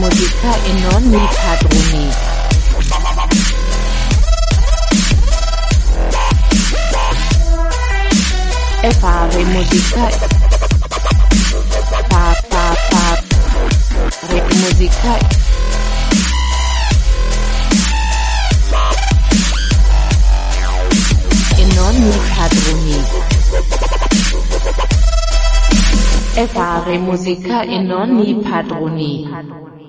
musica e non i padroni. E fare musica fa fa fa re musica e non i padroni. E fare musica e non i padroni.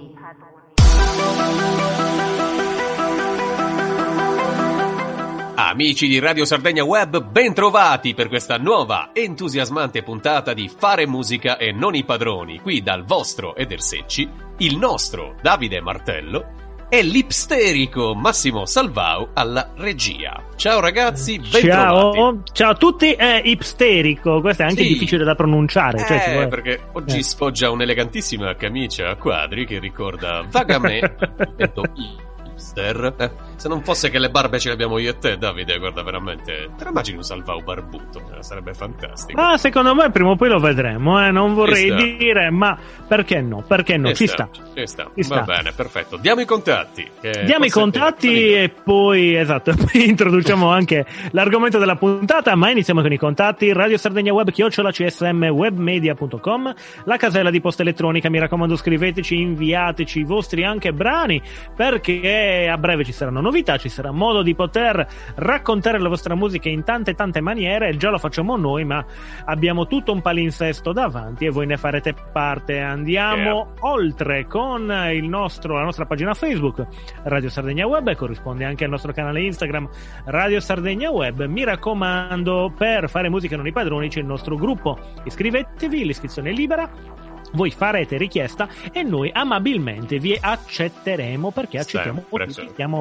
Amici di Radio Sardegna Web, bentrovati per questa nuova, entusiasmante puntata di Fare musica e non i padroni, qui dal vostro Eder Secci, il nostro Davide Martello e l'ipsterico Massimo Salvau alla regia. Ciao ragazzi, bentrovati. Ciao, ciao a tutti, è ipsterico, questo è anche Sì. difficile da pronunciare. cioè, ci Eh, vuole- perché oggi Eh. sfoggia un'elegantissima camicia a quadri che ricorda vagamente hipster. Eh, se non fosse che le barbe ce le abbiamo io e te, Davide, guarda veramente. Te lo immagini un salvao barbuto? Eh, Sarebbe fantastico. Ma secondo me prima o poi lo vedremo, eh, non vorrei dire, ma perché no? Perché no? Ci sta. Ci sta. Ci Va sta. bene, perfetto. Diamo i contatti. Diamo i contatti e poi, esatto, poi introduciamo anche l'argomento della puntata, ma iniziamo con i contatti. Radio Sardegna Web, chiocciola csm, webmedia.com, la casella di posta elettronica, mi raccomando scriveteci, inviateci i vostri anche brani, perché a breve ci saranno novità, ci sarà modo di poter raccontare la vostra musica in tante tante maniere, già lo facciamo noi, ma abbiamo tutto un palinsesto davanti e voi ne farete parte. Andiamo oltre con il nostro, la nostra pagina Facebook, Radio Sardegna Web, e corrisponde anche al nostro canale Instagram, Radio Sardegna Web. Mi raccomando, per fare musica non i padroni c'è il nostro gruppo. Iscrivetevi, l'iscrizione è libera. Voi farete richiesta e noi amabilmente vi accetteremo perché accettiamo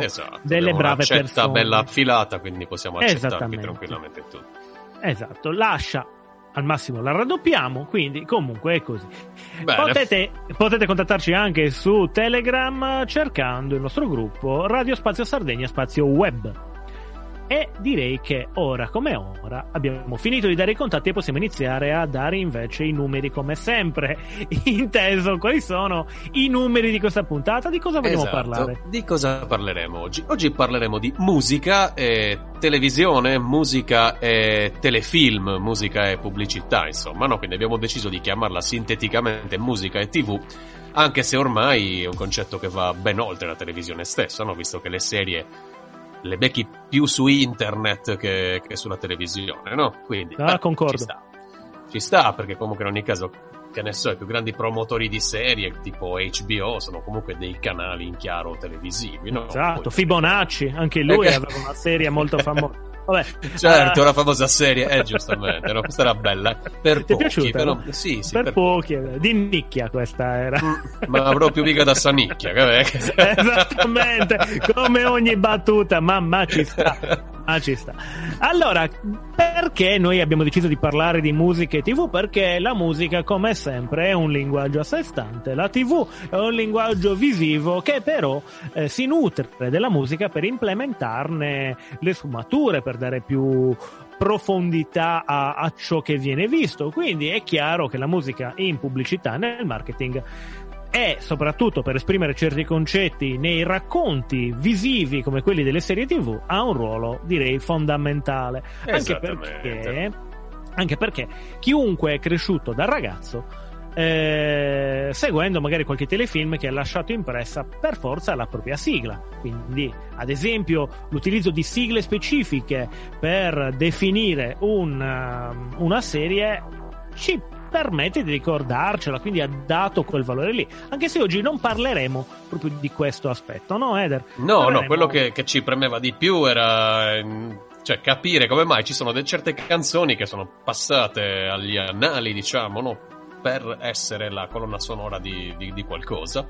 Sempre, esatto, delle brave un'accetta persone. bella affilata, quindi possiamo accettarvi tranquillamente tutti. Esatto, lascia al massimo la raddoppiamo, quindi comunque è così. Potete, potete contattarci anche su Telegram cercando il nostro gruppo Radio Spazio Sardegna Spazio Web. E direi che ora come ora abbiamo finito di dare i contatti e possiamo iniziare a dare invece i numeri come sempre. Inteso quali sono i numeri di questa puntata, di cosa vogliamo Esatto. parlare? Di cosa parleremo oggi? Oggi parleremo di musica e televisione, musica e telefilm, musica e pubblicità, insomma, no? Quindi abbiamo deciso di chiamarla sinteticamente musica e TV, anche se ormai è un concetto che va ben oltre la televisione stessa, no? Visto che le serie le becchi più su internet che, che sulla televisione, no? Quindi Ah, beh, concordo. Ci sta. Ci sta, perché comunque in ogni caso che ne so, i più grandi promotori di serie tipo HBO sono comunque dei canali in chiaro televisivi, no? Esatto, Poi- Fibonacci, anche lui Eh, che- aveva una serie molto famosa. Vabbè, Certo, eh, la famosa serie, eh, giustamente, no? Questa era bella. Per Ti è pochi, piaciuta, però- no? Sì, sì, per, per pochi, eh, di nicchia questa era. Mm, Ma proprio mica da Sanicchia, che Esattamente, come ogni battuta, mamma ci sta. Ah, ci sta. Allora, perché noi abbiamo deciso di parlare di musica e TV? Perché la musica, come sempre, è un linguaggio a sé stante. La TV è un linguaggio visivo che però eh, si nutre della musica per implementarne le sfumature, per dare più profondità a, a ciò che viene visto. Quindi è chiaro che la musica in pubblicità, nel marketing, e soprattutto per esprimere certi concetti nei racconti visivi come quelli delle serie tv ha un ruolo direi fondamentale. Anche perché, anche perché chiunque è cresciuto da ragazzo eh, seguendo magari qualche telefilm che ha lasciato impressa per forza la propria sigla. Quindi ad esempio l'utilizzo di sigle specifiche per definire un, um, una serie ci permette di ricordarcela, quindi ha dato quel valore lì. Anche se oggi non parleremo proprio di questo aspetto, no, Eder? No, no, Parleremo- quello che, che ci premeva di più era ehm, cioè, capire come mai ci sono de- certe canzoni che sono passate agli annali, diciamo, no? per essere la colonna sonora di, di- di qualcosa.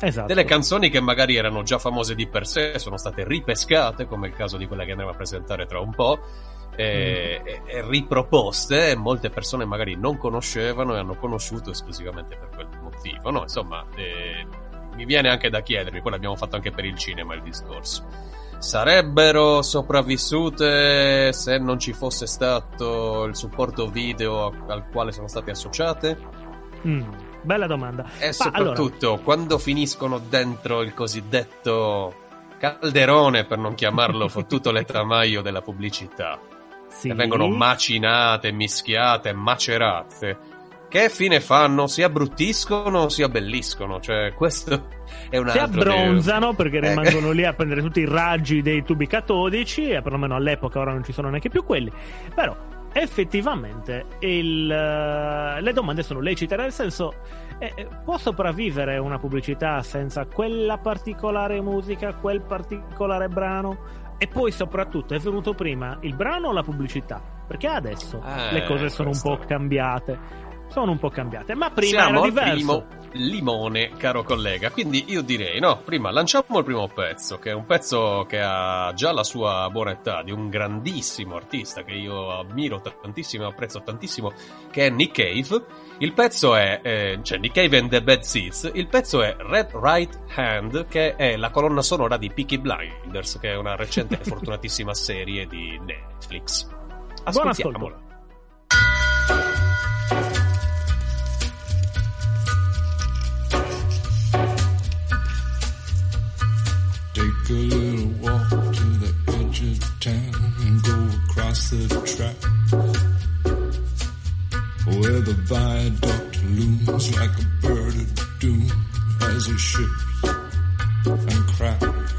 Esatto. Delle canzoni che magari erano già famose di per sé, sono state ripescate, come il caso di quella che andremo a presentare tra un po', e, Mm. e- e riproposte, e molte persone magari non conoscevano e hanno conosciuto esclusivamente per quel motivo. No, insomma, eh, mi viene anche da chiedermi, poi l'abbiamo fatto anche per il cinema il discorso. Sarebbero sopravvissute se non ci fosse stato il supporto video al quale sono state associate? Mm. Bella domanda. E Ma soprattutto allora- quando finiscono dentro il cosiddetto calderone, per non chiamarlo fottuto letramaio della pubblicità, sì. e vengono macinate, mischiate, macerate. Che fine fanno? Si abbruttiscono o si abbelliscono? Cioè, questo è un si altro che- abbronzano perché Eh. rimangono lì a prendere tutti i raggi dei tubi catodici e perlomeno all'epoca ora non ci sono neanche più quelli però effettivamente il, eh, le domande sono lecite nel senso eh, eh, può sopravvivere una pubblicità senza quella particolare musica quel particolare brano e poi soprattutto è venuto prima il brano o la pubblicità perché adesso Eh, le cose sono un questo- po' cambiate sono un po' cambiate ma prima Siamo era al diverso primo limone, caro collega. Quindi io direi, no, prima lanciamo il primo pezzo, che è un pezzo che ha già la sua buona età, di un grandissimo artista che io ammiro tantissimo e apprezzo tantissimo, che è Nick Cave. Il pezzo è, eh, cioè Nick Cave and the Bad Seeds, il pezzo è Red Right Hand, che è la colonna sonora di Peaky Blinders, che è una recente e fortunatissima serie di Netflix. Ascoltiamola. Take a little walk to the edge of town and go across the track where the viaduct looms like a bird of doom as it ships and cracks.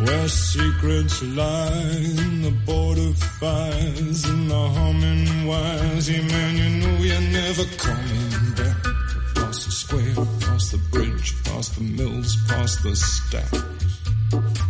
Where secrets lie in the border fires and the humming wires. Yeah, man, you know you're never coming back. Across the square, across the bridge, past the mills, past the stacks.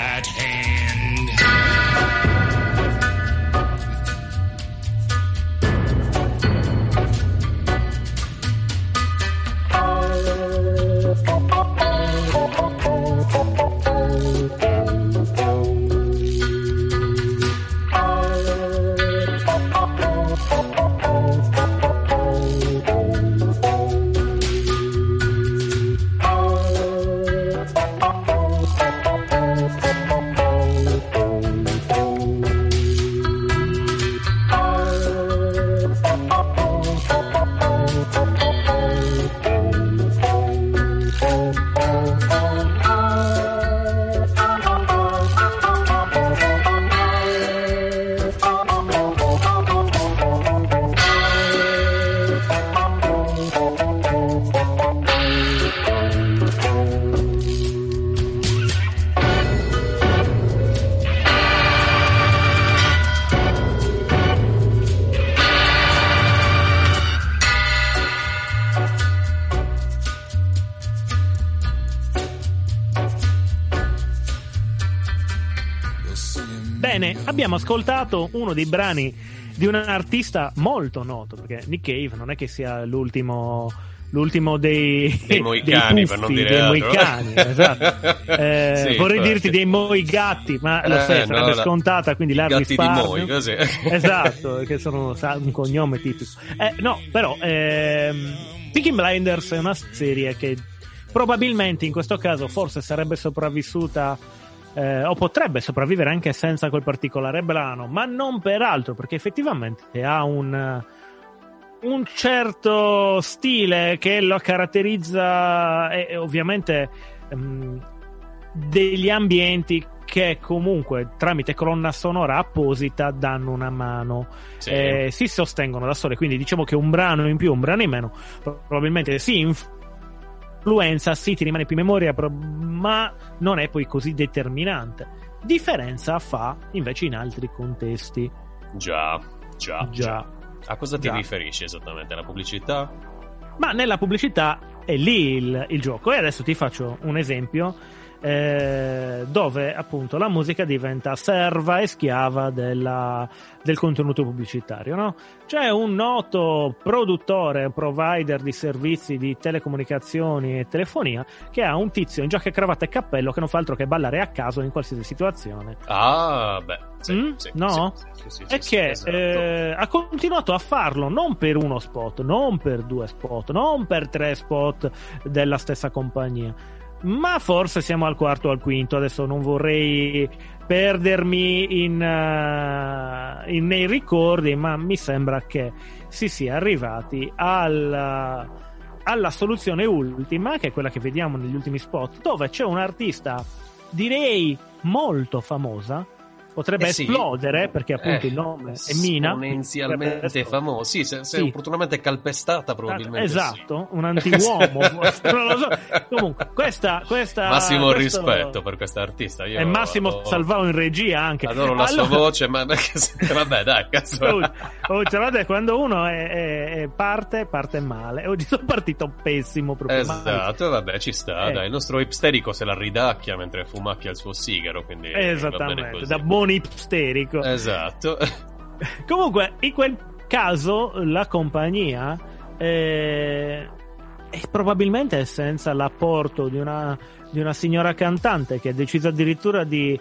Right hand. Abbiamo ascoltato uno dei brani di un artista molto noto, perché Nick Cave non è che sia l'ultimo l'ultimo dei, dei moicani, dei per puffi, non dire dei moicani, esatto. Eh, Sì, vorrei infatti. dirti dei moigatti, ma lo Eh, sai, no, sarebbe la- scontata, quindi la risparmio. Moi, così. Esatto, che sono sa, un cognome tipico. Eh, no, però ehm, Peaky Blinders è una serie che probabilmente in questo caso forse sarebbe sopravvissuta eh, o potrebbe sopravvivere anche senza quel particolare brano, ma non per altro, perché effettivamente ha un, un certo stile che lo caratterizza e, e ovviamente ehm, degli ambienti che comunque tramite colonna sonora apposita danno una mano Sì. eh, si sostengono da sole quindi diciamo che un brano in più un brano in meno probabilmente si influenza sì ti rimane più in memoria ma non è poi così determinante differenza fa invece in altri contesti Già, già, già A cosa ti Già. riferisci esattamente? La pubblicità? ma nella pubblicità è lì il, il gioco e adesso ti faccio un esempio eh, dove appunto la musica diventa serva e schiava della- del contenuto pubblicitario no? c'è un noto produttore provider di servizi di telecomunicazioni e telefonia che ha un tizio in giacca e cravatta e cappello che non fa altro che ballare a caso in qualsiasi situazione Ah, beh, sì, Mm? sì, No? sì, è che esatto. eh, ha continuato a farlo non per uno spot, non per due spot, non per tre spot della stessa compagnia. Ma forse siamo al quarto o al quinto. Adesso non vorrei perdermi in, eh, in- nei ricordi, ma mi sembra che si sia arrivati al- alla soluzione ultima, che è quella che vediamo negli ultimi spot, dove c'è un'artista, direi molto famosa. Potrebbe Eh sì. esplodere perché appunto Eh, il nome è Mina. Esponenzialmente famoso. Sì, se, se Sì. opportunamente calpestata, probabilmente. Esatto, un antiuomo. non lo so. Comunque, questa. questa sì. Massimo questo- rispetto per questa artista. Io E Massimo adoro- Salvao in regia anche. Adoro la Allora- sua voce, ma vabbè, dai, cazzo. Oh, cioè, quando uno è, è- è parte, parte male. Oggi sono partito pessimo proprio male. Esatto, vabbè, ci sta. Eh. Dai, il nostro ipsterico se la ridacchia mentre fumacchia il suo sigaro. Quindi Esattamente, da buon ipsterico. Esatto. Comunque, in quel caso, la compagnia eh, probabilmente senza l'apporto di una, di una signora cantante che ha deciso addirittura di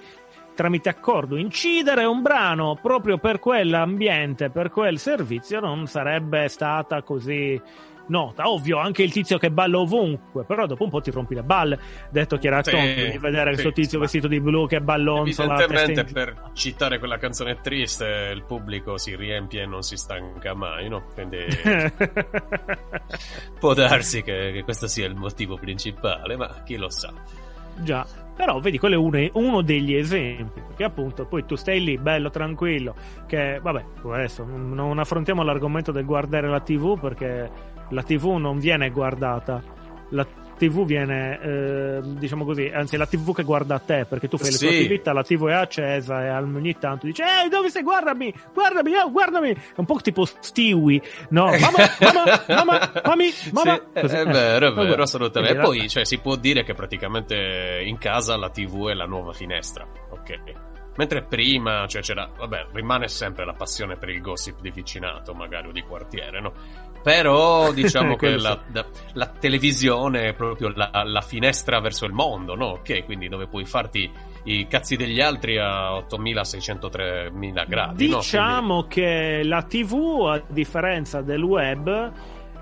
tramite accordo incidere un brano proprio per quell'ambiente, per quel servizio, non sarebbe stata così nota. Ovvio, anche il tizio che balla ovunque, però dopo un po' ti rompi le balle. Detto chiaro Sì, di vedere sì, questo tizio ma- vestito di blu che ballonzola Evidentemente in- per citare quella canzone triste il pubblico si riempie e non si stanca mai, no? Quindi può darsi che, che questo sia il motivo principale, ma chi lo sa. Già, però vedi, quello è uno, uno degli esempi, perché appunto poi tu stai lì, bello, tranquillo, che vabbè, adesso non affrontiamo l'argomento del guardare la TV perché la TV non viene guardata, la TV viene, eh, diciamo così, anzi è la TV che guarda te, perché tu fai le tue Sì. attività, la TV è accesa e ogni tanto dice, ehi dove sei, guardami, guardami, oh, guardami, è un po' tipo Stewie, no, mamma, mamma, mamma, mamma, Sì, è, Così, è eh. vero, è vero, assolutamente. E poi cioè, si può dire che praticamente in casa la TV è la nuova finestra, ok? Mentre prima, cioè c'era, vabbè, rimane sempre la passione per il gossip di vicinato, magari o di quartiere, no? Però diciamo che la, la televisione è proprio la, la finestra verso il mondo, no? Ok, quindi dove puoi farti i cazzi degli altri a 8603.000 gradi, no? Diciamo che la TV, a differenza del web,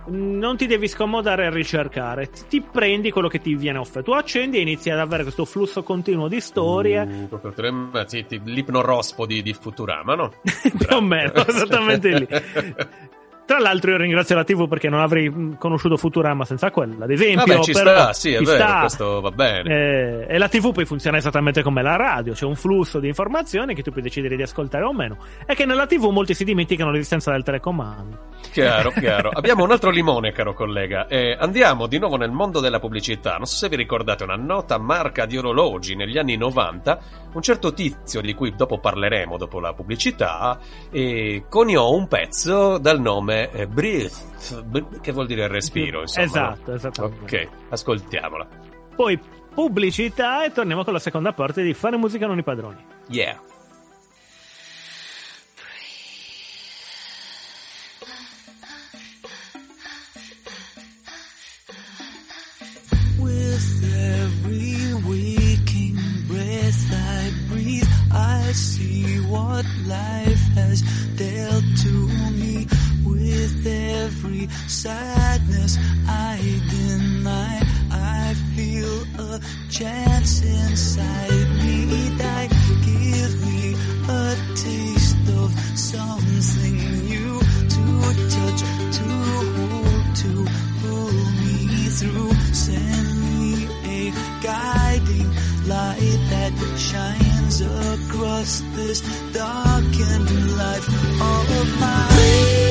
non ti devi scomodare a ricercare, ti, prendi quello che ti viene offerto. Tu accendi e inizi ad avere questo flusso continuo di storie. Mm, proprio tre- sì, ti- l'ipnorospo di, di Futurama, no? Più o meno, esattamente lì. Tra l'altro, io ringrazio la TV perché non avrei mh, conosciuto Futurama senza quella. Ad esempio, Vabbè, ci però, sta, sì, è vero, sta. questo va bene. Eh, e la TV poi funziona esattamente come la radio, c'è un flusso di informazioni che tu puoi decidere di ascoltare o meno. E che nella TV molti si dimenticano l'esistenza del telecomando. Chiaro, chiaro. Abbiamo un altro limone, caro collega. Eh, andiamo di nuovo nel mondo della pubblicità. Non so se vi ricordate una nota marca di orologi negli anni 90. Un certo tizio, di cui dopo parleremo dopo la pubblicità, eh, coniò un pezzo dal nome canzone è che vuol dire respiro, insomma. Esatto, esattamente. Ok, ascoltiamola. Poi pubblicità e torniamo con la seconda parte di Fare musica non i padroni. Yeah. every waking breath I breathe, I see what life has dealt to every sadness I deny. I feel a chance inside me die. Give me a taste of something new to touch, to hold, to pull me through. Send me a guiding light that shines across this darkened life of mine.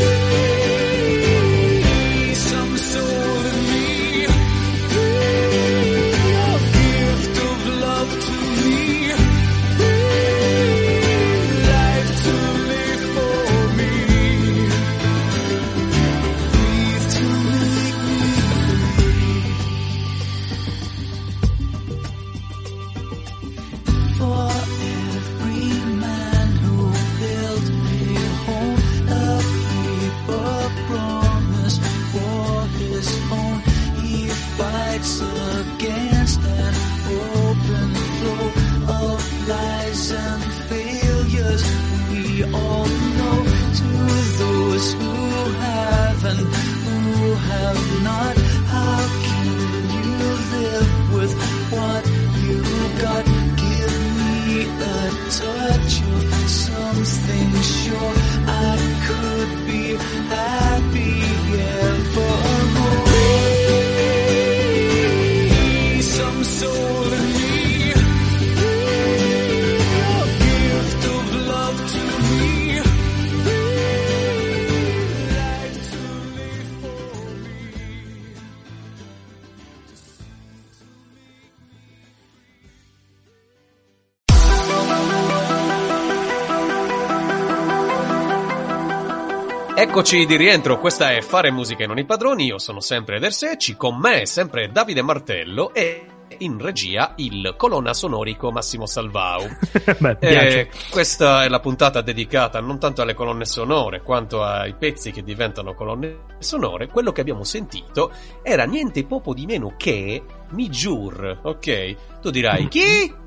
Eccoci di rientro, questa è Fare Musica e non i padroni, io sono sempre Edersecci, con me sempre Davide Martello e in regia il colonna sonorico Massimo Salvau. Beh, Eh, questa è la puntata dedicata non tanto alle colonne sonore quanto ai pezzi che diventano colonne sonore. Quello che abbiamo sentito era niente poco di meno che Mijur, ok? Tu dirai chi?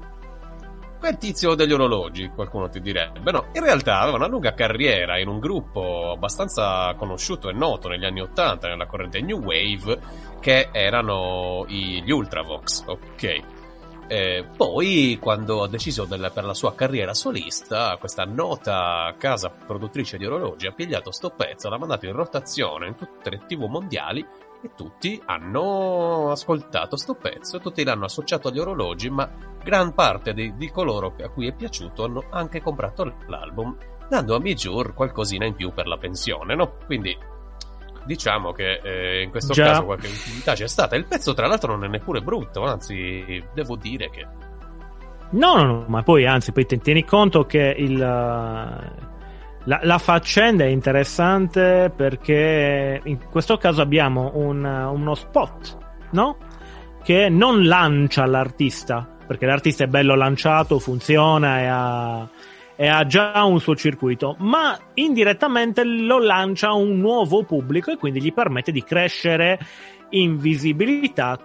Quel tizio degli orologi, qualcuno ti direbbe. No, in realtà aveva una lunga carriera in un gruppo abbastanza conosciuto e noto negli anni 80 nella corrente New Wave, che erano gli Ultravox, ok? Eh, poi, quando ha deciso del- per la sua carriera solista, questa nota casa produttrice di orologi ha pigliato sto pezzo, l'ha mandato in rotazione in tutte le tv mondiali e tutti hanno ascoltato sto pezzo tutti l'hanno associato agli orologi, ma gran parte di, di coloro a cui è piaciuto hanno anche comprato l'album, dando a Mijur qualcosina in più per la pensione, no? Quindi diciamo che eh, in questo Già. caso qualche utilità c'è stata. Il pezzo, tra l'altro, non è neppure brutto, anzi, devo dire che No, no, no, ma poi anzi, poi tieni conto che il, uh, la, la faccenda è interessante perché in questo caso abbiamo un, uno spot, no? Che non lancia l'artista, perché l'artista è bello lanciato, funziona e ha, e ha già un suo circuito, ma indirettamente lo lancia a un nuovo pubblico e quindi gli permette di crescere in visibilità,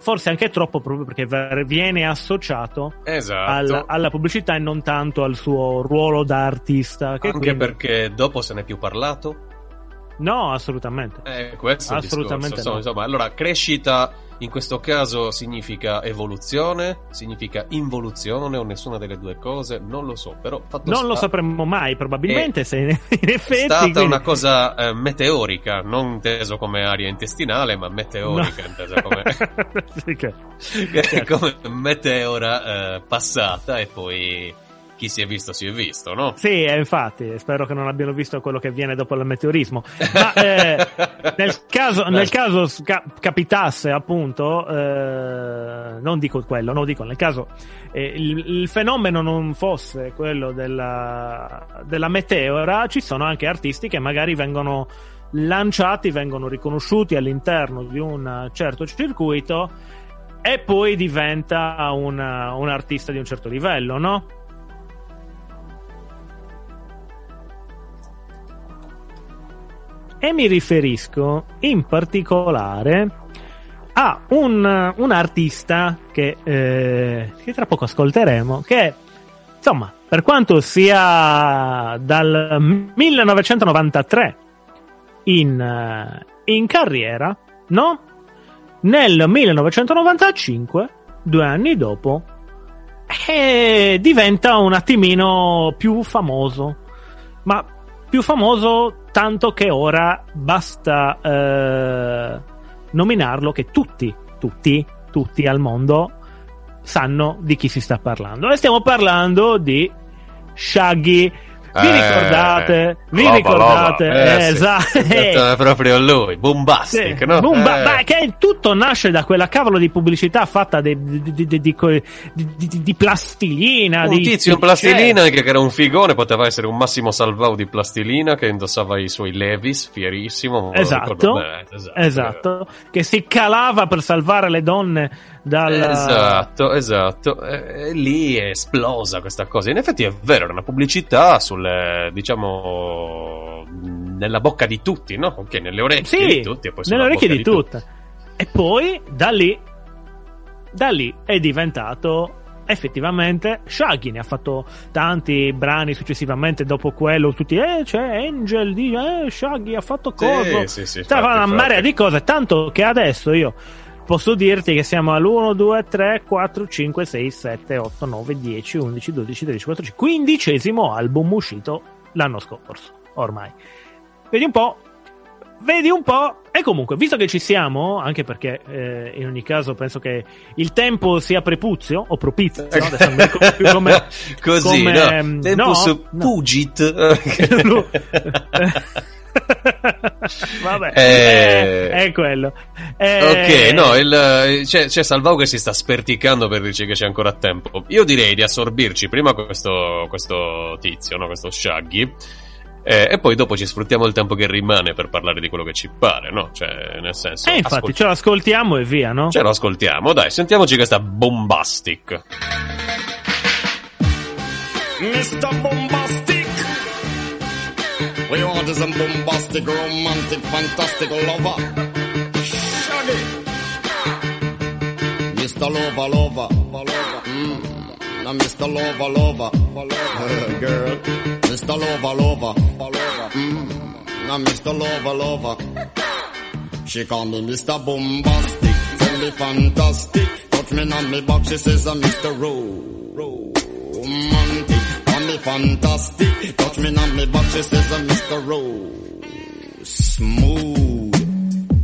forse anche troppo proprio perché viene associato esatto. al- alla pubblicità e non tanto al suo ruolo da artista. Che Anche quindi- perché dopo se n'è più parlato. No, assolutamente. Eh, questo Assolutamente discorso. no. Insomma, allora, crescita in questo caso significa evoluzione, significa involuzione o nessuna delle due cose, non lo so, però fatto Non lo sta- sapremo mai, probabilmente, se in effetti... È stata quindi- una cosa eh, meteorica, non inteso come aria intestinale, ma meteorica, No. intesa come, Sì, che- come meteora eh, passata e poi chi si è visto si è visto, no? Sì, eh, infatti, spero che non abbiano visto quello che viene dopo il meteorismo. Ma eh, nel caso, nel caso sca- capitasse, appunto, eh, non dico quello, no, dico nel caso eh, il, il fenomeno non fosse quello della, della meteora, ci sono anche artisti che magari vengono lanciati, vengono riconosciuti all'interno di un certo circuito e poi diventa una- un artista di un certo livello, no? E mi riferisco in particolare a un, un artista che, eh, che tra poco ascolteremo che insomma, per quanto sia dal 1993 in, eh, in carriera, no? Nel 1995, due anni dopo, eh, diventa un attimino più famoso. Ma più famoso tanto che ora basta eh, nominarlo che tutti, tutti, tutti al mondo sanno di chi si sta parlando. E stiamo parlando di Shaggy. Vi Eh, ricordate? Vi roba, ricordate? roba. Eh, sì. esatto. È proprio lui, Bombastic, Sì, no? Boomba- Eh. ma che tutto nasce da quella cavolo di pubblicità fatta di, di, di, di- plastilina. Un di, tizio in plastilina che era un figone, poteva essere un Massimo Salvao di plastilina che indossava i suoi Levis, fierissimo. Esatto, esatto. esatto, che si calava per salvare le donne dal... Esatto, esatto. E, lì è esplosa questa cosa. In effetti è vero, era una pubblicità sulle, diciamo, nella bocca di tutti, no? Ok, nelle orecchie Sì, di tutti e poi nelle orecchie bocca di tutte. E poi da lì, da lì è diventato effettivamente Shaggy. Ne ha fatto tanti brani successivamente dopo quello. Tutti, eh, c'è Angel di eh, Shaggy ha fatto Sì, coso. sì, sì, Stava infatti, una marea di cose. Tanto che adesso io posso dirti che siamo all'1, 2, 3, 4, 5, 6, 7, 8, 9, 10, 11, 12, 13, 14, 15 album uscito l'anno scorso. Ormai. Vedi un po'. Vedi un po'. E comunque, visto che ci siamo, anche perché eh, in ogni caso penso che il tempo sia prepuzio o propizio, no? adesso non mi ricordo come, Così, come- no? Tempus no, no. Pugit. Lu- Vabbè, Eh. è, è quello. Eh, Ok, no, il, c'è, c'è Salvao che si sta sperticando per dirci che c'è ancora tempo. Io direi di assorbirci prima questo, questo tizio, no? questo Shaggy, eh, e poi dopo ci sfruttiamo il tempo che rimane per parlare di quello che ci pare, no? Cioè, nel senso... Eh, infatti, ascol- ce lo ascoltiamo e via, no? ce lo ascoltiamo, dai, sentiamoci questa bombastic. Mr. Bombastic. We want a bombastic, romantic, fantastic lover. Shaggy. Mr. Lover, lover, lover. Mm. Now Mr. Lover, lover, girl. Mr. Lover, lover. Mm. Now Mr. Lover, lover. She call me Mr. Bombastic, tell me fantastic. Touch me on me back, she says I'm Mr. Ro- Romantic. Call me fantastic, touch me on me back, she says I'm Mr. Ro- Smooth.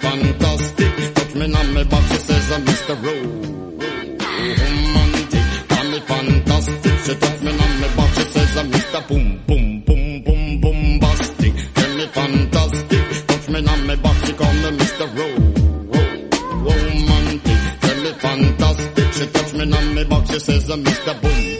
Fantastic. Touch me on my back, she says I'm Mr. Romantic. Call me fantastic. She touch me on my back, she says I'm Mr. Boom, boom, boom, boom, bombastic. Tell me fantastic. Touch me on my back, she call me Mr. Tell me fantastic. She touch me on my back, she says I'm Mr. Boom, boom.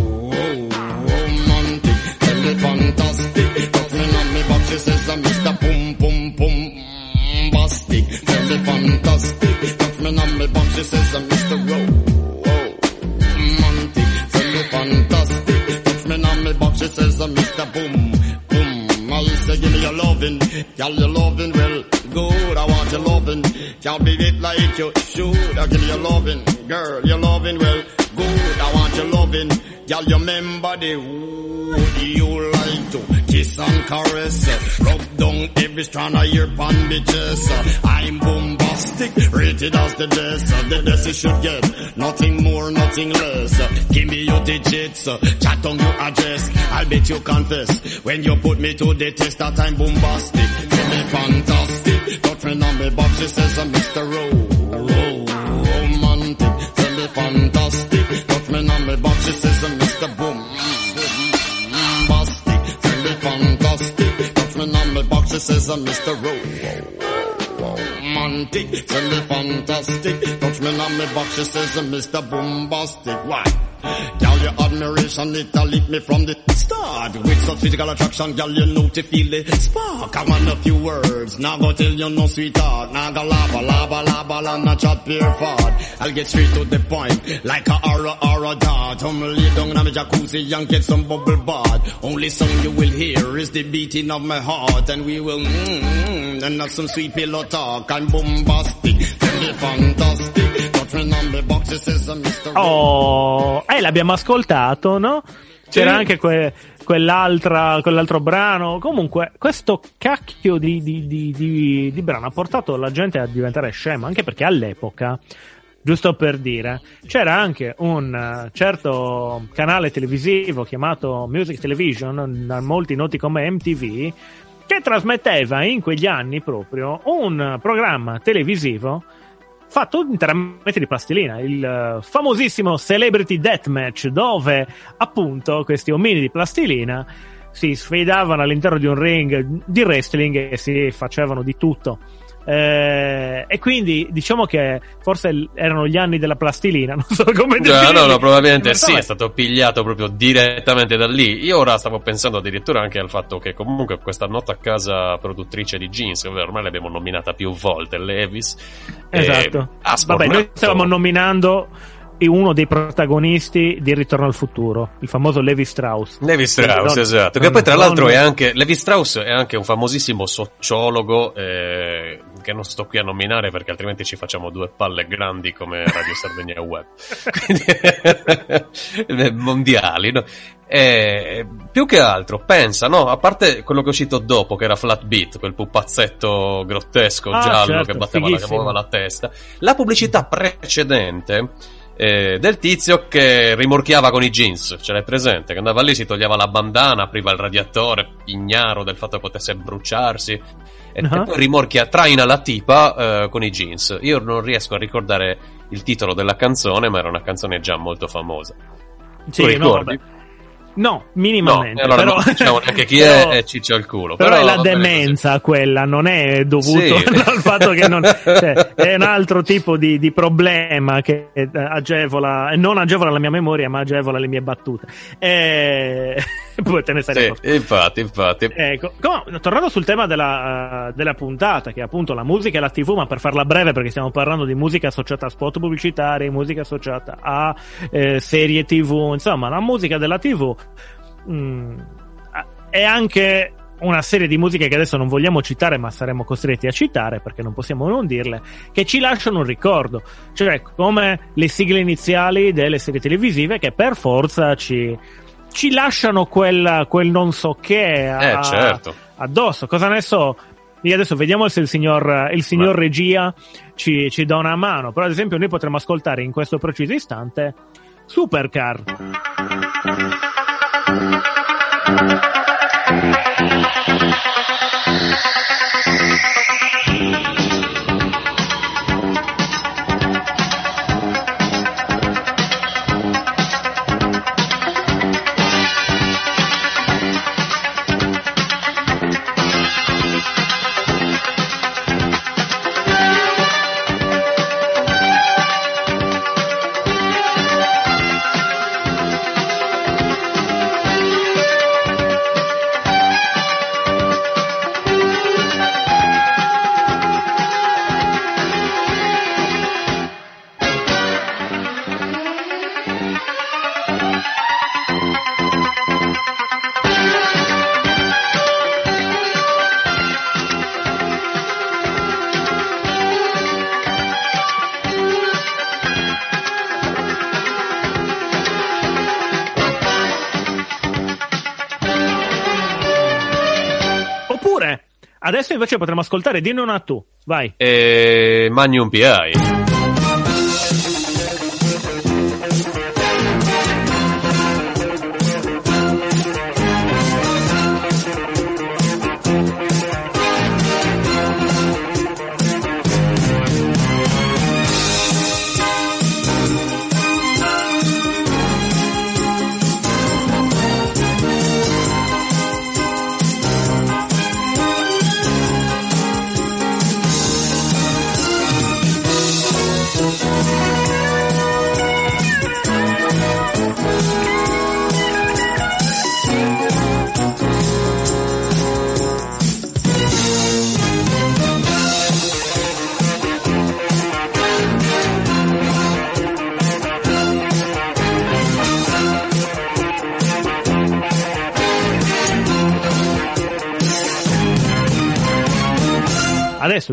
I'm Mr. Pum Pum Pum Bastic. Tell me fantastic. Touch me on me box, she says I'm Mr. Ro- romantic. Tell me fantastic. Touch me on me box, she says I'm Mr. Boom Boom. I say give me your loving, girl your loving well good. I want your loving, can't be it like you should. I give you your loving, girl your loving well good. I want your girl you remember the caress, rub down every strand of your pan bitches. I'm bombastic. rated as the best. uh, The best you should get, nothing more, nothing less. Uh, Give me your digits, uh, chat on your address. I'll bet you confess when you put me to the test that I'm bombastic. Tell me fantastic, got friend on me box, she says I'm Mr. Ro- she says Mr. Ro- romantic, tell me fantastic. Touch me on me box, she says, Mr. Bombastic. Why? Girl, your admiration, it lit me from the start. With such physical attraction, girl, you know to feel the spark. I want a few words, now go tell you no sweetheart. Now go lava, lava, lava, and not chat pure fart. I'll get straight to the point, like a aura, aura dart. I'm lay down in my jacuzzi and get some bubble bath. Only song you will hear is the beating of my heart, and we will mmm, and have some sweet pillow talk. I'm bombastic, tell me fantastic. Oh, eh, l'abbiamo ascoltato, no? C'era Sì. anche que- quell'altra, quell'altro brano. Comunque, questo cacchio di, di- di- di- di brano ha portato la gente a diventare scema, anche perché all'epoca, giusto per dire, c'era anche un eh, certo canale televisivo chiamato Music Television, da molti noti come MTV, che trasmetteva in quegli anni proprio un programma televisivo fatto interamente di plastilina, il eh, famosissimo Celebrity Deathmatch, dove appunto questi omini di plastilina si sfidavano all'interno di un ring di wrestling e si facevano di tutto. Eh, e quindi diciamo che forse erano gli anni della plastilina, non so come No, definirli. no, no, probabilmente sì, è stato pigliato proprio direttamente da lì. Io ora stavo pensando addirittura anche al fatto che comunque questa nota casa produttrice di jeans, ovvero ormai l'abbiamo nominata più volte, Levis, Esatto. Vabbè, noi stavamo nominando uno dei protagonisti di Ritorno al futuro, il famoso Levi Strauss. Levi Strauss, Non- esatto. Che poi, tra l'altro, non- è anche. Levi Strauss è anche un famosissimo sociologo. eh, che non sto qui a nominare perché altrimenti ci facciamo due palle grandi come Radio Sardegna Web. Quindi, mondiali, no? Eh, più che altro, pensa, no? A parte quello che è uscito dopo, che era Flat Beat, quel pupazzetto grottesco Ah, giallo certo, che batteva la, la testa. La pubblicità precedente eh, del tizio che rimorchiava con i jeans, ce l'hai presente? Che andava lì, si toglieva la bandana, apriva il radiatore, ignaro del fatto che potesse bruciarsi. E, Ah. e poi rimorchia, traina la tipa eh, con i jeans. Io non riesco a ricordare il titolo della canzone, ma era una canzone già molto famosa. Sì, no, ricordi? vabbè. No, No, minimamente. e allora però, non diciamo neanche chi però- è ciccia il culo. Però, Però, è la bene così. demenza quella, non è dovuto Sì. dal fatto che non, cioè, è un altro tipo di, di problema che eh, agevola, non agevola la mia memoria, ma agevola le mie battute. E... Poi te ne sei Sì, infatti, infatti. Ecco, tornando sul tema della, eh, della puntata, che è appunto la musica e la TV, ma per farla breve perché stiamo parlando di musica associata a spot pubblicitari, musica associata a eh, serie TV, insomma, la musica della TV mm, è anche una serie di musiche che adesso non vogliamo citare, ma saremo costretti a citare perché non possiamo non dirle, che ci lasciano un ricordo, cioè come le sigle iniziali delle serie televisive che per forza ci, ci lasciano quel, quel non so che a- Eh, certo. addosso. Cosa ne so? Io adesso vediamo se il signor, il signor regia ci, ci dà una mano. Però, ad esempio, noi potremmo ascoltare in questo preciso istante Supercar. Thank you. Adesso invece potremmo ascoltare Dinne una tu. Vai. E Magnum PI.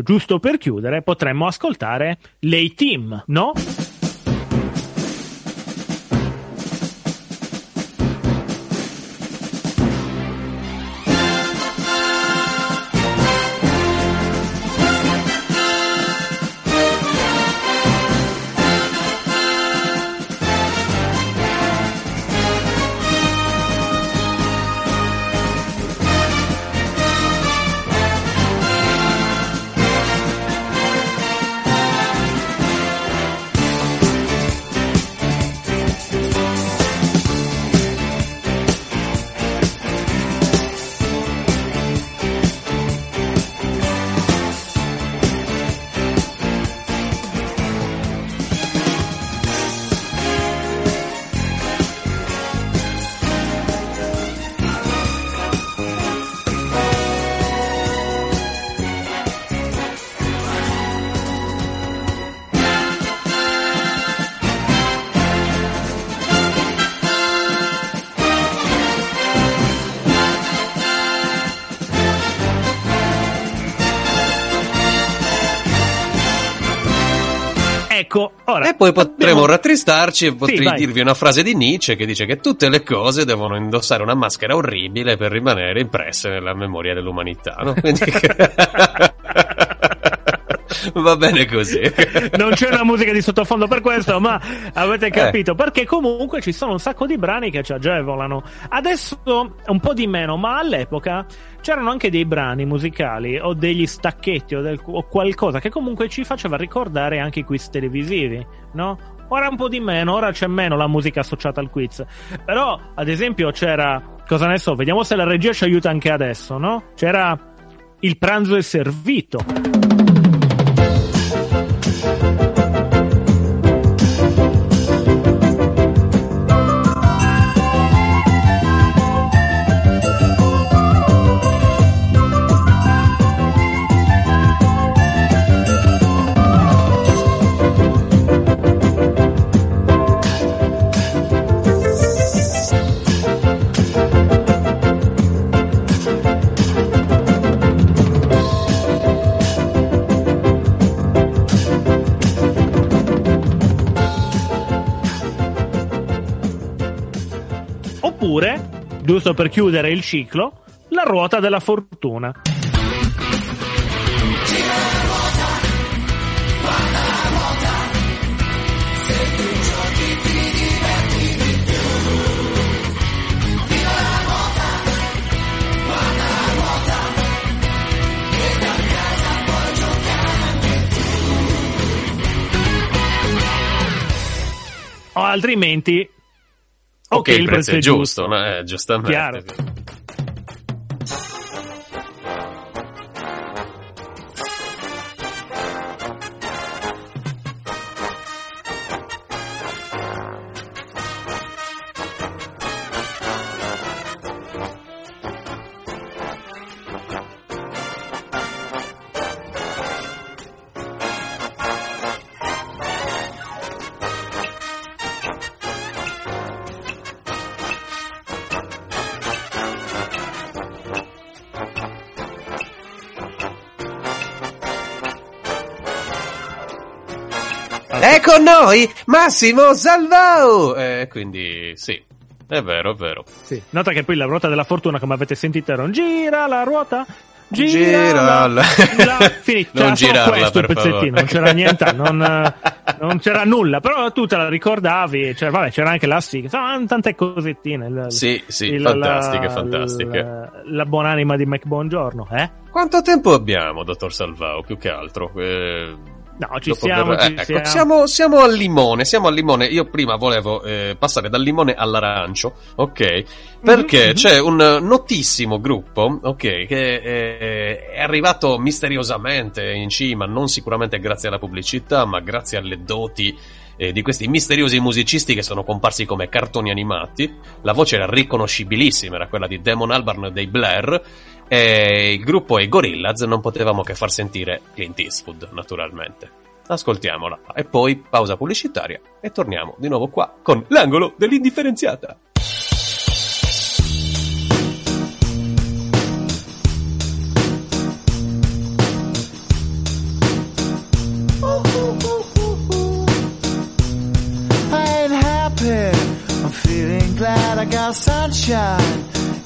Giusto per chiudere, potremmo ascoltare Lei Team, no? Poi potremo rattristarci e potrei vai. dirvi una frase di Nietzsche che dice che tutte le cose devono indossare una maschera orribile per rimanere impresse nella memoria dell'umanità. No? Quindi... Va bene così. non c'è una musica di sottofondo per questo, ma Eh. avete capito perché comunque ci sono un sacco di brani che ci agevolano. Adesso un po' di meno, ma all'epoca c'erano anche dei brani musicali o degli stacchetti o, del- o qualcosa che comunque ci faceva ricordare anche i quiz televisivi, no? Ora un po' di meno, ora c'è meno la musica associata al quiz. Però, ad esempio, c'era. Cosa ne so, vediamo se la regia ci aiuta anche adesso, no? C'era. Il pranzo è servito. Giusto per chiudere il ciclo, la ruota della fortuna. O altrimenti Ok, il prezzo è giusto, no? Eh, giustamente. Chiaro. È con noi Massimo Salvao! Eh, quindi sì, è vero, è vero. Sì. Nota che poi la ruota della fortuna, come avete sentito, non gira la ruota Girala. Girala. La- Finito. Non girarla, questo pezzettino, non c'era niente, non, non c'era nulla, però tu te la ricordavi, cioè, vabbè, c'era anche la sigla, insomma, tante cosettine. il- Sì, sì, il- fantastiche, la- fantastiche. La, la buonanima di Mac Buongiorno, eh? Quanto tempo abbiamo, dottor Salvao, più che altro? Eh, No, ci siamo, aver- ci ecco, siamo. siamo. siamo al limone, siamo al limone. Io prima volevo eh, passare dal limone all'arancio, ok? Perché Mhm, c'è un notissimo gruppo, ok, che eh, è arrivato misteriosamente in cima, non sicuramente grazie alla pubblicità, ma grazie alle doti eh, di questi misteriosi musicisti che sono comparsi come cartoni animati. La voce era riconoscibilissima, era quella di Damon Albarn dei Blair. E il gruppo è Gorillaz, non potevamo che far sentire Clint Eastwood, naturalmente. Ascoltiamola. E poi pausa pubblicitaria e torniamo di nuovo qua con l'angolo dell'indifferenziata. Sunshine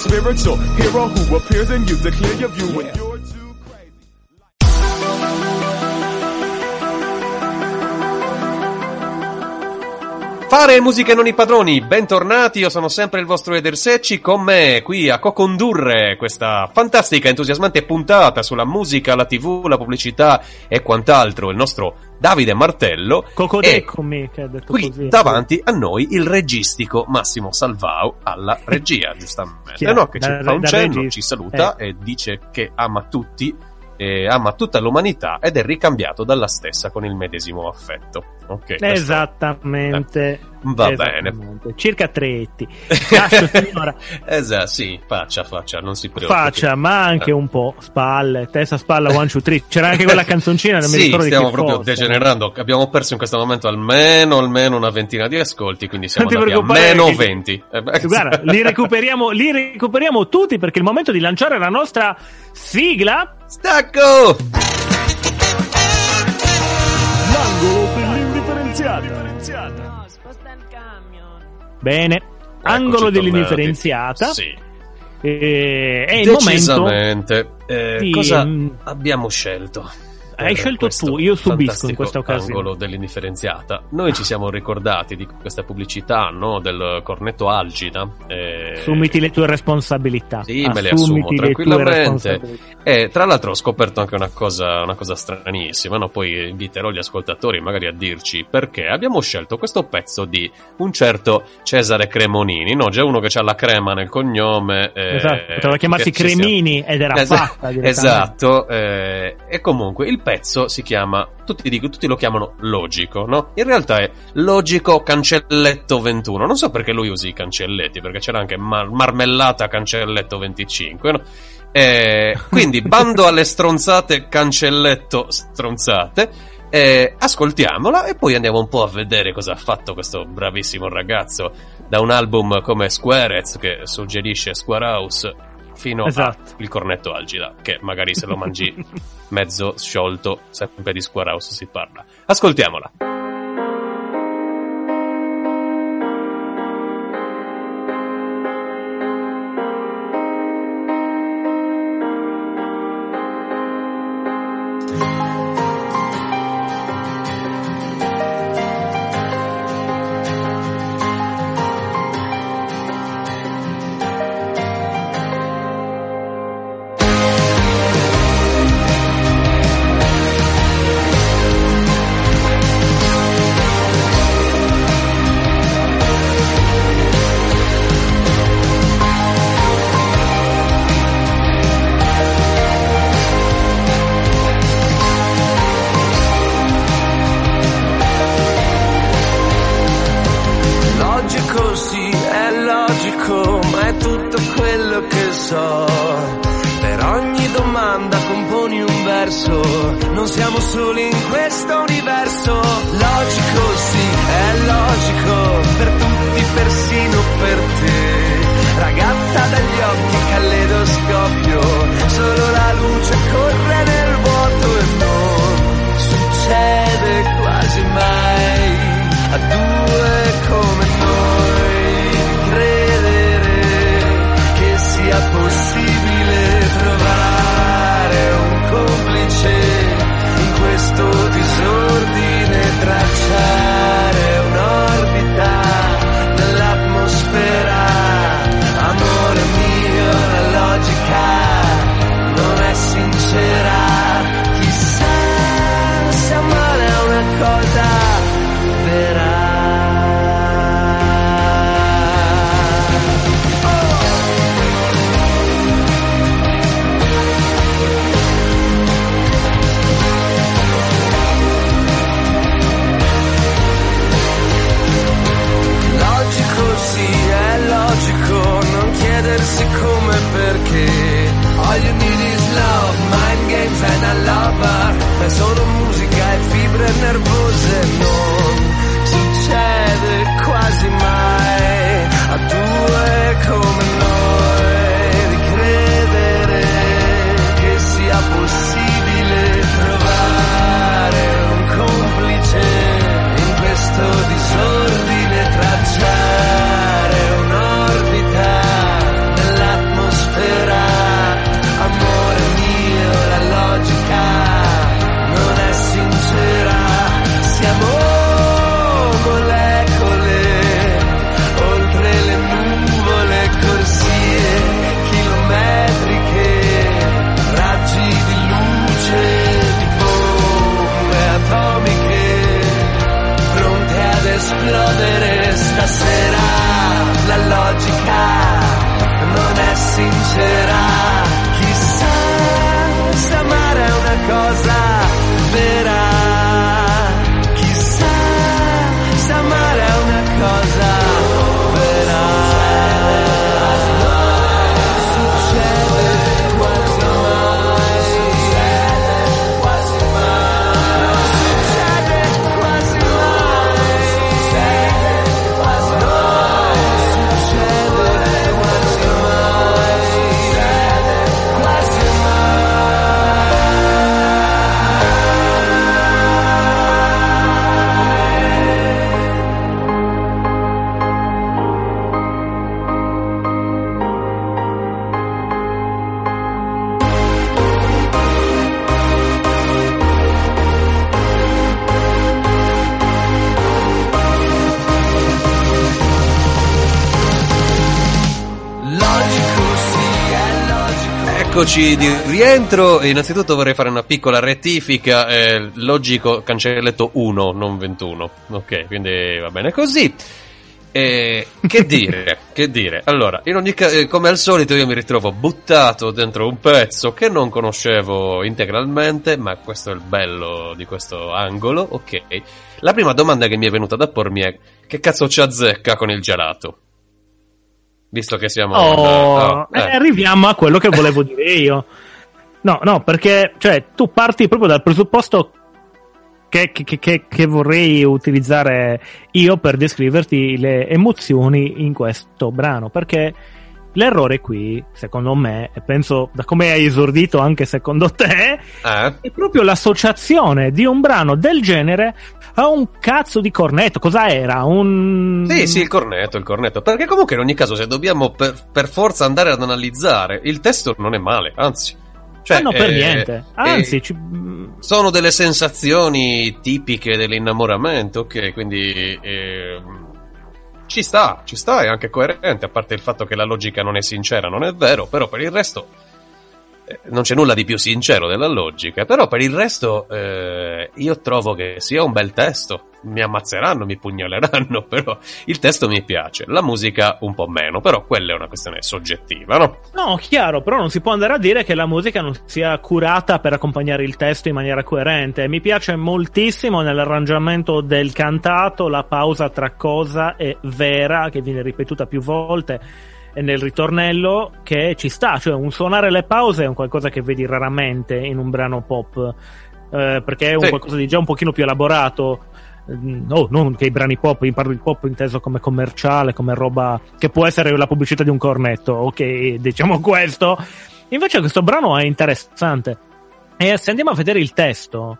spiritual. Hero who appears in you to clear your view when you're Fare musica e non i padroni, bentornati, io sono sempre il vostro Eder Secci, con me qui a co-condurre questa fantastica, entusiasmante puntata sulla musica, la tv, la pubblicità e quant'altro, il nostro Davide Martello. e Cocodeccomi, che ha detto qui così. davanti a noi il registico Massimo Salvao alla regia, giustamente. Chi è? No, che ci Da- fa un cenno, regista. ci saluta e dice che ama tutti. ama tutta l'umanità ed è ricambiato dalla stessa con il medesimo affetto. Ok, questo- Esattamente. Va Esattamente. Circa tre etti. Lascio, esatto, sì, faccia, faccia, non si preoccupi. Faccia, ma anche Eh. un po' spalle, testa, spalla, one, two, three. C'era anche quella canzoncina, non mi sì, ricordo di stiamo proprio fosse. degenerando. Abbiamo perso in questo momento almeno, almeno una ventina di ascolti, quindi siamo andati a meno che- 20. Eh Guarda, li recuperiamo, li recuperiamo tutti perché è il momento di lanciare la nostra sigla. Stacco! Dell'indifferenziata. No, sposta il camion. Bene, Eccoci angolo tornati. dell'indifferenziata. Sì, E- è il momento. Eh, di- cosa mm, abbiamo scelto? Hai scelto tu, io subisco in questa occasione. angolo dell'indifferenziata. Noi ci siamo ricordati di questa pubblicità, no? Del cornetto Algida. eh, Assumiti le tue responsabilità. Sì, me le assumo Assumiti le tranquillamente. E tra l'altro ho scoperto anche una cosa, una cosa stranissima, no? poi inviterò gli ascoltatori magari a dirci perché abbiamo scelto questo pezzo di un certo Cesare Cremonini, no? C'è uno che ha la crema nel cognome. eh, Esatto, poteva chiamarsi sia- Cremini ed era Esa- fatta. Esatto, eh, e comunque il pezzo si chiama, tutti, dico- tutti lo chiamano logico, no? In realtà è logico cancelletto 21, non so perché lui usi i cancelletti, perché c'era anche mar- marmellata cancelletto 25, no? Eh, quindi bando alle stronzate, cancelletto stronzate. eh, ascoltiamola e poi andiamo un po' a vedere cosa ha fatto questo bravissimo ragazzo da un album come Squarez che suggerisce Square House fino Esatto. al cornetto algida che magari se lo mangi mezzo sciolto sempre di Square House si parla ascoltiamola Eccoci di rientro. Innanzitutto vorrei fare una piccola rettifica. eh, logico, cancelletto 1, non 21. Ok, quindi va bene così. Eh, che dire, che dire. Allora, in ogni caso, come al solito, io mi ritrovo buttato dentro un pezzo che non conoscevo integralmente, ma questo è il bello di questo angolo. Ok. La prima domanda che mi è venuta da pormi è: che cazzo ci azzecca con il gelato? Visto che siamo. Oh, ah, eh, eh. arriviamo a quello che volevo dire io. No, no, perché cioè, tu parti proprio dal presupposto che, che- che- che vorrei utilizzare io per descriverti le emozioni in questo brano. Perché l'errore qui, secondo me, e penso da come hai esordito anche secondo te, Eh? è proprio l'associazione di un brano del genere a un cazzo di cornetto. Cosa era? Un. Sì, sì, il cornetto, il cornetto. Perché comunque in ogni caso, se dobbiamo per, per forza andare ad analizzare, il testo non è male, anzi. Cioè, Ah, no, per eh, niente. Anzi, eh, ci- sono delle sensazioni tipiche dell'innamoramento, ok, quindi ehm, ci sta, ci sta, è anche coerente, a parte il fatto che la logica non è sincera, non è vero, però per il resto non c'è nulla di più sincero della logica, però per il resto eh, io trovo che sia un bel testo. Mi ammazzeranno, mi pugnaleranno, però il testo mi piace, la musica un po' meno, però quella è una questione soggettiva, no? No, chiaro, però non si può andare a dire che la musica non sia curata per accompagnare il testo in maniera coerente. Mi piace moltissimo nell'arrangiamento del cantato la pausa tra cosa e vera, che viene ripetuta più volte. E nel ritornello che ci sta, cioè un suonare le pause è un qualcosa che vedi raramente in un brano pop, eh, perché è un Sì. qualcosa di già un pochino più elaborato. Mm, No, non che i brani pop, io parlo di pop inteso come commerciale, come roba che può essere la pubblicità di un cornetto, ok, diciamo questo. Invece questo brano è interessante. E se andiamo a vedere il testo,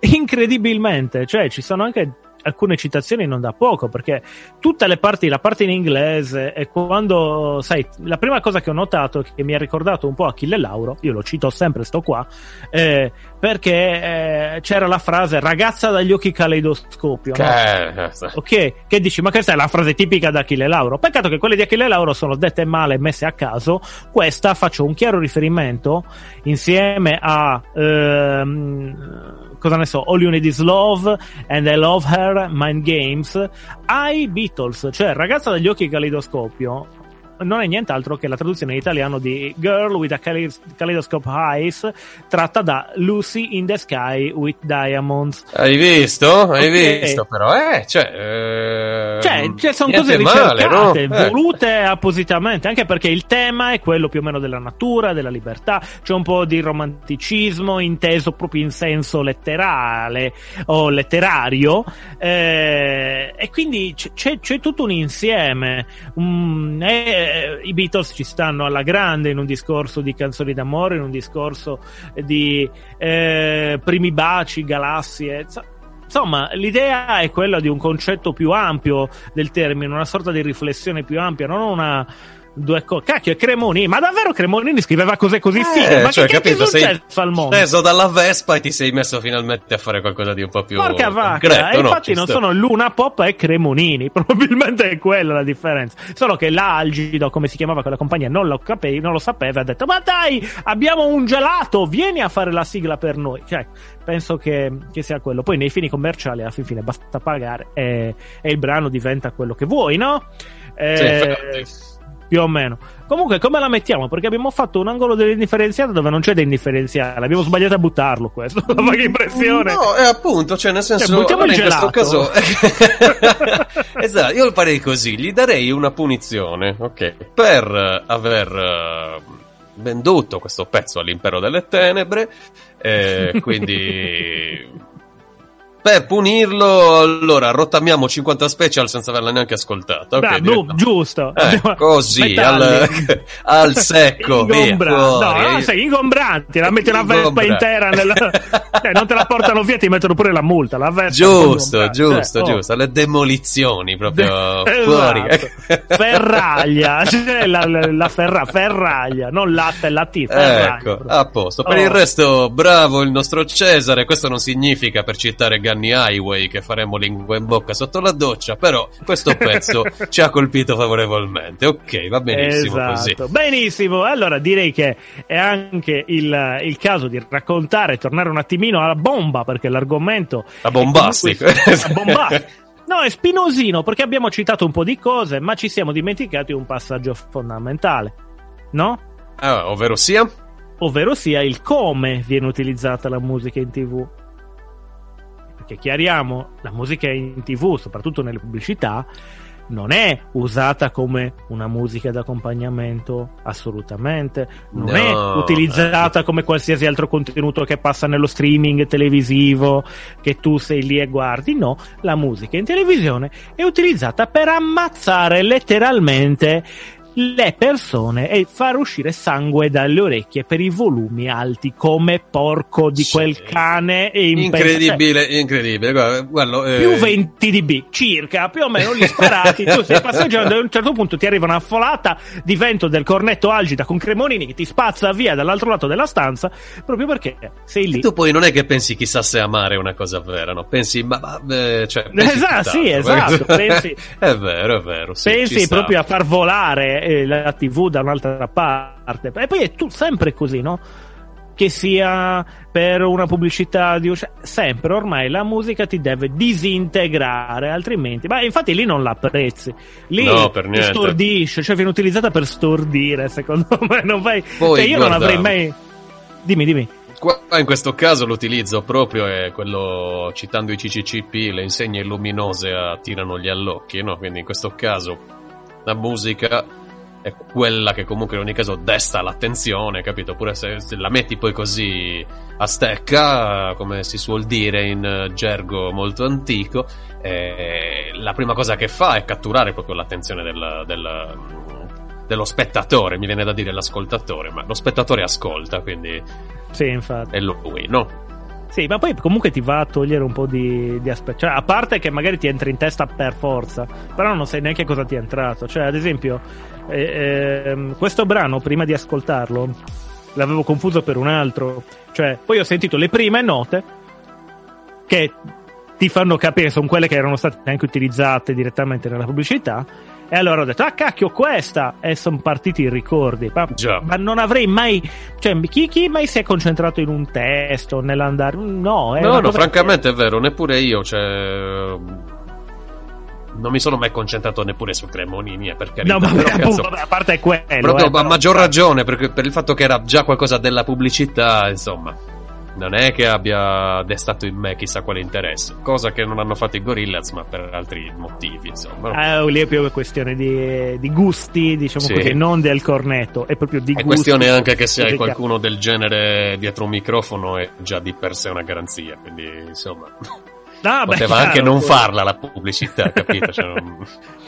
incredibilmente, cioè ci sono anche alcune citazioni non da poco, perché tutte le parti, la parte in inglese e quando, sai, la prima cosa che ho notato che mi ha ricordato un po' Achille Lauro, io lo cito sempre, sto qua, eh, perché eh, c'era la frase ragazza dagli occhi caleidoscopio, no? Che... Ok, che dici, ma questa è la frase tipica da Achille Lauro. Peccato che quelle di Achille Lauro sono dette male e messe a caso. Questa faccio un chiaro riferimento insieme a ehm, cosa ne so, All You Need Is Love and I Love Her, Mind Games, ai Beatles, cioè ragazza dagli occhi caleidoscopio. Non è nient'altro che la traduzione in italiano di Girl with a Kaleid- Kaleidoscope Eyes, tratta da Lucy in the Sky with Diamonds. Hai visto? Hai Ok. visto però, eh, cioè... eh, Cioè, cioè, sono cose male, no? ricercate, Eh. volute appositamente, anche perché il tema è quello più o meno della natura, della libertà, c'è un po' di romanticismo inteso proprio in senso letterale o letterario, eh, e quindi c'è, c'è tutto un insieme. Mm, e, eh, I Beatles ci stanno alla grande in un discorso di canzoni d'amore, in un discorso di eh, primi baci, galassie. Insomma, l'idea è quella di un concetto più ampio del termine, una sorta di riflessione più ampia, non una due cose. Cacchio, è Cremonini, ma davvero Cremonini scriveva cose così fighe? ma cioè, che capito, è sei successo al mondo? preso dalla Vespa e ti sei messo finalmente a fare qualcosa di un po' più Porca vacca, concreto, e no? infatti non sta. sono Luna Pop e Cremonini, probabilmente è quella la differenza. Solo che l'Algido, come si chiamava quella compagnia, non lo, cape- non lo sapeva e ha detto: Ma dai, abbiamo un gelato, vieni a fare la sigla per noi. Cioè, penso che, che sia quello. Poi nei fini commerciali, alla fin fine, basta pagare e, e il brano diventa quello che vuoi, no? Eh, Sì. Più o meno. Comunque, come la mettiamo? Perché abbiamo fatto un angolo dell'indifferenziato dove non c'è da indifferenziale. Abbiamo sbagliato a buttarlo questo. La vaga impressione. No, è appunto, cioè nel senso, Cioè, buttiamo allora, il gelato. caso esatto, io lo farei così, gli darei una punizione, ok, per eh, aver eh, venduto questo pezzo all'impero delle tenebre, eh, quindi per punirlo, allora rottamiamo 50 special senza averla neanche ascoltata, ok? Beh, direi- boh, giusto. Eh, così, al, al secco, via, Ingombranti. fuori. No, no, sei ingombranti. La metti una Vespa intera nella... eh, non te la portano via, ti mettono pure la multa. La Vespa Giusto, giusto, Eh, oh. giusto. Le demolizioni proprio Esatto. fuori. Ferraglia, cioè la, la, la ferra, ferraglia, non latte, la ferraglia. Ecco, a posto. Per Oh. il resto, bravo il nostro Cesare. Questo non significa, per citare Gunny Highway, che faremo lingua in bocca sotto la doccia. Però questo pezzo ci ha colpito favorevolmente. Ok, va benissimo così. Esatto. Benissimo, allora direi che è anche il, il caso di raccontare, tornare un attimino alla bomba, perché l'argomento La bombastica. la bombastica. No, è spinosino perché abbiamo citato un po' di cose, ma ci siamo dimenticati un passaggio fondamentale, no? Ah, ovvero sia? Ovvero sia il come viene utilizzata la musica in tv. Perché chiariamo, la musica in tv, soprattutto nelle pubblicità, non è usata come una musica d'accompagnamento, assolutamente. Non No, è utilizzata come qualsiasi altro contenuto che passa nello streaming televisivo, che tu sei lì e guardi. No, la musica in televisione è utilizzata per ammazzare letteralmente le persone e far uscire sangue dalle orecchie per i volumi alti come porco di Sì. quel cane e. Incredibile, incredibile. Guarda, guarda, eh, Più 20 dB circa, più o meno gli sparati. tu stai passeggiando e a un certo punto ti arriva una folata di vento del cornetto algida con Cremonini che ti spazza via dall'altro lato della stanza proprio perché sei lì. Tu poi non è che pensi chissà se amare è una cosa vera, no? Pensi, ma, ma, eh, cioè, pensi Esatto, sì, esatto, pensi- è vero, è vero. Sì, Pensi sta. proprio a far volare eh, la TV da un'altra parte. E poi è tu, sempre così, no? Che sia per una pubblicità di cioè, sempre ormai la musica ti deve disintegrare, altrimenti. Ma infatti lì non la apprezzi. Lì No, per ti niente. stordisce, cioè viene utilizzata per stordire, secondo me. Non vai... Poi, cioè, io non guarda- avrei mai. Dimmi, dimmi. Qua in questo caso l'utilizzo proprio è quello, citando i CCCP, le insegne luminose attirano gli allocchi, no? Quindi in questo caso la musica è quella che comunque in ogni caso desta l'attenzione, capito? Pure se, se la metti poi così a stecca, come si suol dire in gergo molto antico, eh, la prima cosa che fa è catturare proprio l'attenzione del, del, dello spettatore, mi viene da dire l'ascoltatore, ma lo spettatore ascolta, quindi Sì, infatti. è lui, no? Sì, ma poi comunque ti va a togliere un po' di, di aspetto. Cioè, a parte che magari ti entri in testa per forza, però non sai neanche cosa ti è entrato. Cioè, ad esempio, eh, ehm, questo brano, prima di ascoltarlo, l'avevo confuso per un altro. Cioè, poi ho sentito le prime note che ti fanno capire, sono quelle che erano state anche utilizzate direttamente nella pubblicità. E allora ho detto, ah cacchio, questa! E sono partiti i ricordi. Ma, ma non avrei mai. Cioè, chi, chi mai si è concentrato in un testo, nell'andare. No, No, no, francamente è vero, neppure io, cioè... Non mi sono mai concentrato neppure su Cremonini, eh, per carità. No, vabbè, però, appunto, vabbè, a parte quello. proprio eh, a però- maggior ragione, perché per il fatto che era già qualcosa della pubblicità, insomma. Non è che abbia destato in me chissà quale interesse, cosa che non hanno fatto i Gorillaz, ma per altri motivi, insomma. Eh, lì è più una questione di, di gusti, diciamo Sì. così, non del cornetto, è proprio di È gusti. questione anche che se hai qualcuno del genere dietro un microfono è già di per sé una garanzia, quindi insomma Ah, beh, poteva chiaro, anche non poi. farla la pubblicità, capito? Cioè, non-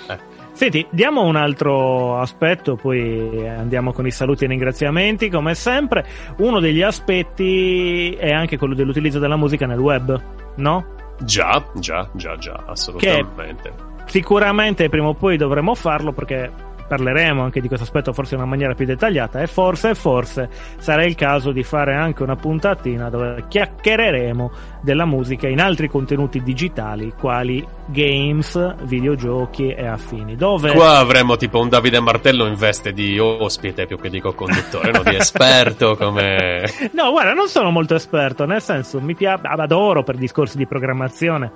eh. Senti, diamo un altro aspetto, poi andiamo con i saluti e ringraziamenti, come sempre. Uno degli aspetti è anche quello dell'utilizzo della musica nel web, no? Già, già, già, già, assolutamente. Sicuramente prima o poi dovremo farlo perché parleremo anche di questo aspetto forse in una maniera più dettagliata e forse, forse sarà il caso di fare anche una puntatina dove chiacchiereremo della musica in altri contenuti digitali quali games, videogiochi e affini. Dove Qua avremo tipo un Davide Martello in veste di ospite più che di co-conduttore, no? di esperto come... No, guarda, non sono molto esperto, nel senso mi piace, adoro per discorsi di programmazione,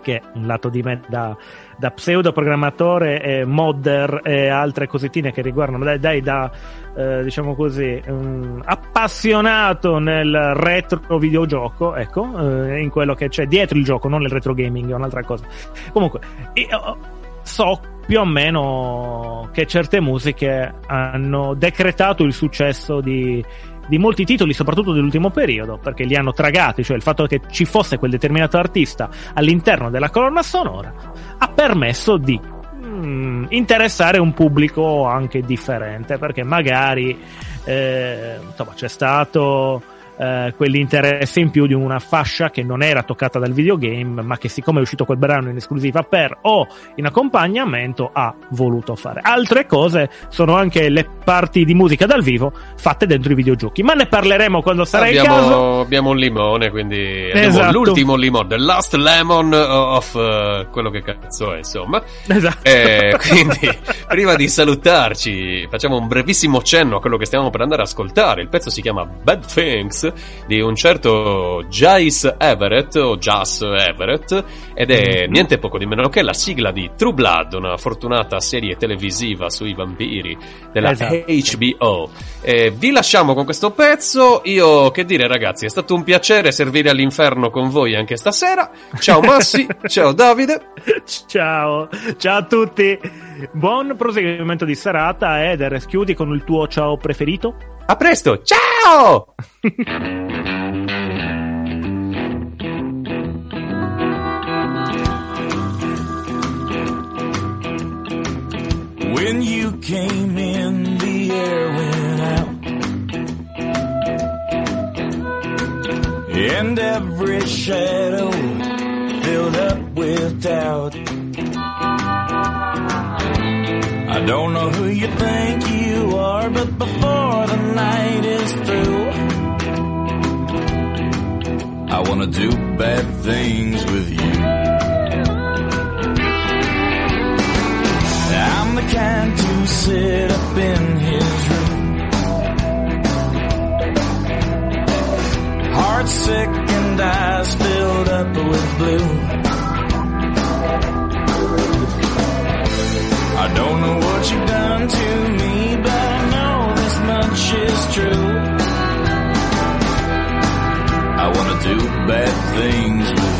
che un lato di me da, da pseudo programmatore e modder e altre cosettine che riguardano, dai, dai da, eh, diciamo così, um, appassionato nel retro videogioco, ecco, eh, in quello che c'è dietro il gioco, non nel retro gaming, è un'altra cosa. Comunque, io so più o meno che certe musiche hanno decretato il successo di, di molti titoli, soprattutto dell'ultimo periodo, perché li hanno tragati, cioè il fatto che ci fosse quel determinato artista all'interno della colonna sonora ha permesso di mm, interessare un pubblico anche differente, perché magari eh, insomma, c'è stato eh, quell'interesse in più di una fascia che non era toccata dal videogame, ma che siccome è uscito quel brano in esclusiva per o in accompagnamento ha voluto fare. Altre cose sono anche le parti di musica dal vivo fatte dentro i videogiochi, ma ne parleremo quando sarà il caso. Abbiamo, abbiamo un limone, quindi abbiamo Esatto. l'ultimo limone, the last lemon of eh, quello che cazzo è, insomma. Esatto. Eh, quindi, prima di salutarci, facciamo un brevissimo cenno a quello che stiamo per andare ad ascoltare. Il pezzo si chiama Bad Things di un certo Jace Everett o Jas Everett ed è Mhm. niente poco di meno che la sigla di True Blood, una fortunata serie televisiva sui vampiri della Esatto. HBO. Eh, vi lasciamo con questo pezzo. Io che dire, ragazzi, è stato un piacere servire all'inferno con voi anche stasera. Ciao Massi, ciao Davide. Ciao, ciao a tutti. Buon proseguimento di serata ed RS chiudi con il tuo ciao preferito. A presto, ciao! When you came in, the air went out. And every shadow filled up with doubt. I don't know who you think you are, but before the night is through, I wanna do bad things with you. I'm the kind to sit up in his room. Heart sick and eyes filled up with blue. I don't know what you've done to me, but I know this much is true. I wanna do bad things with.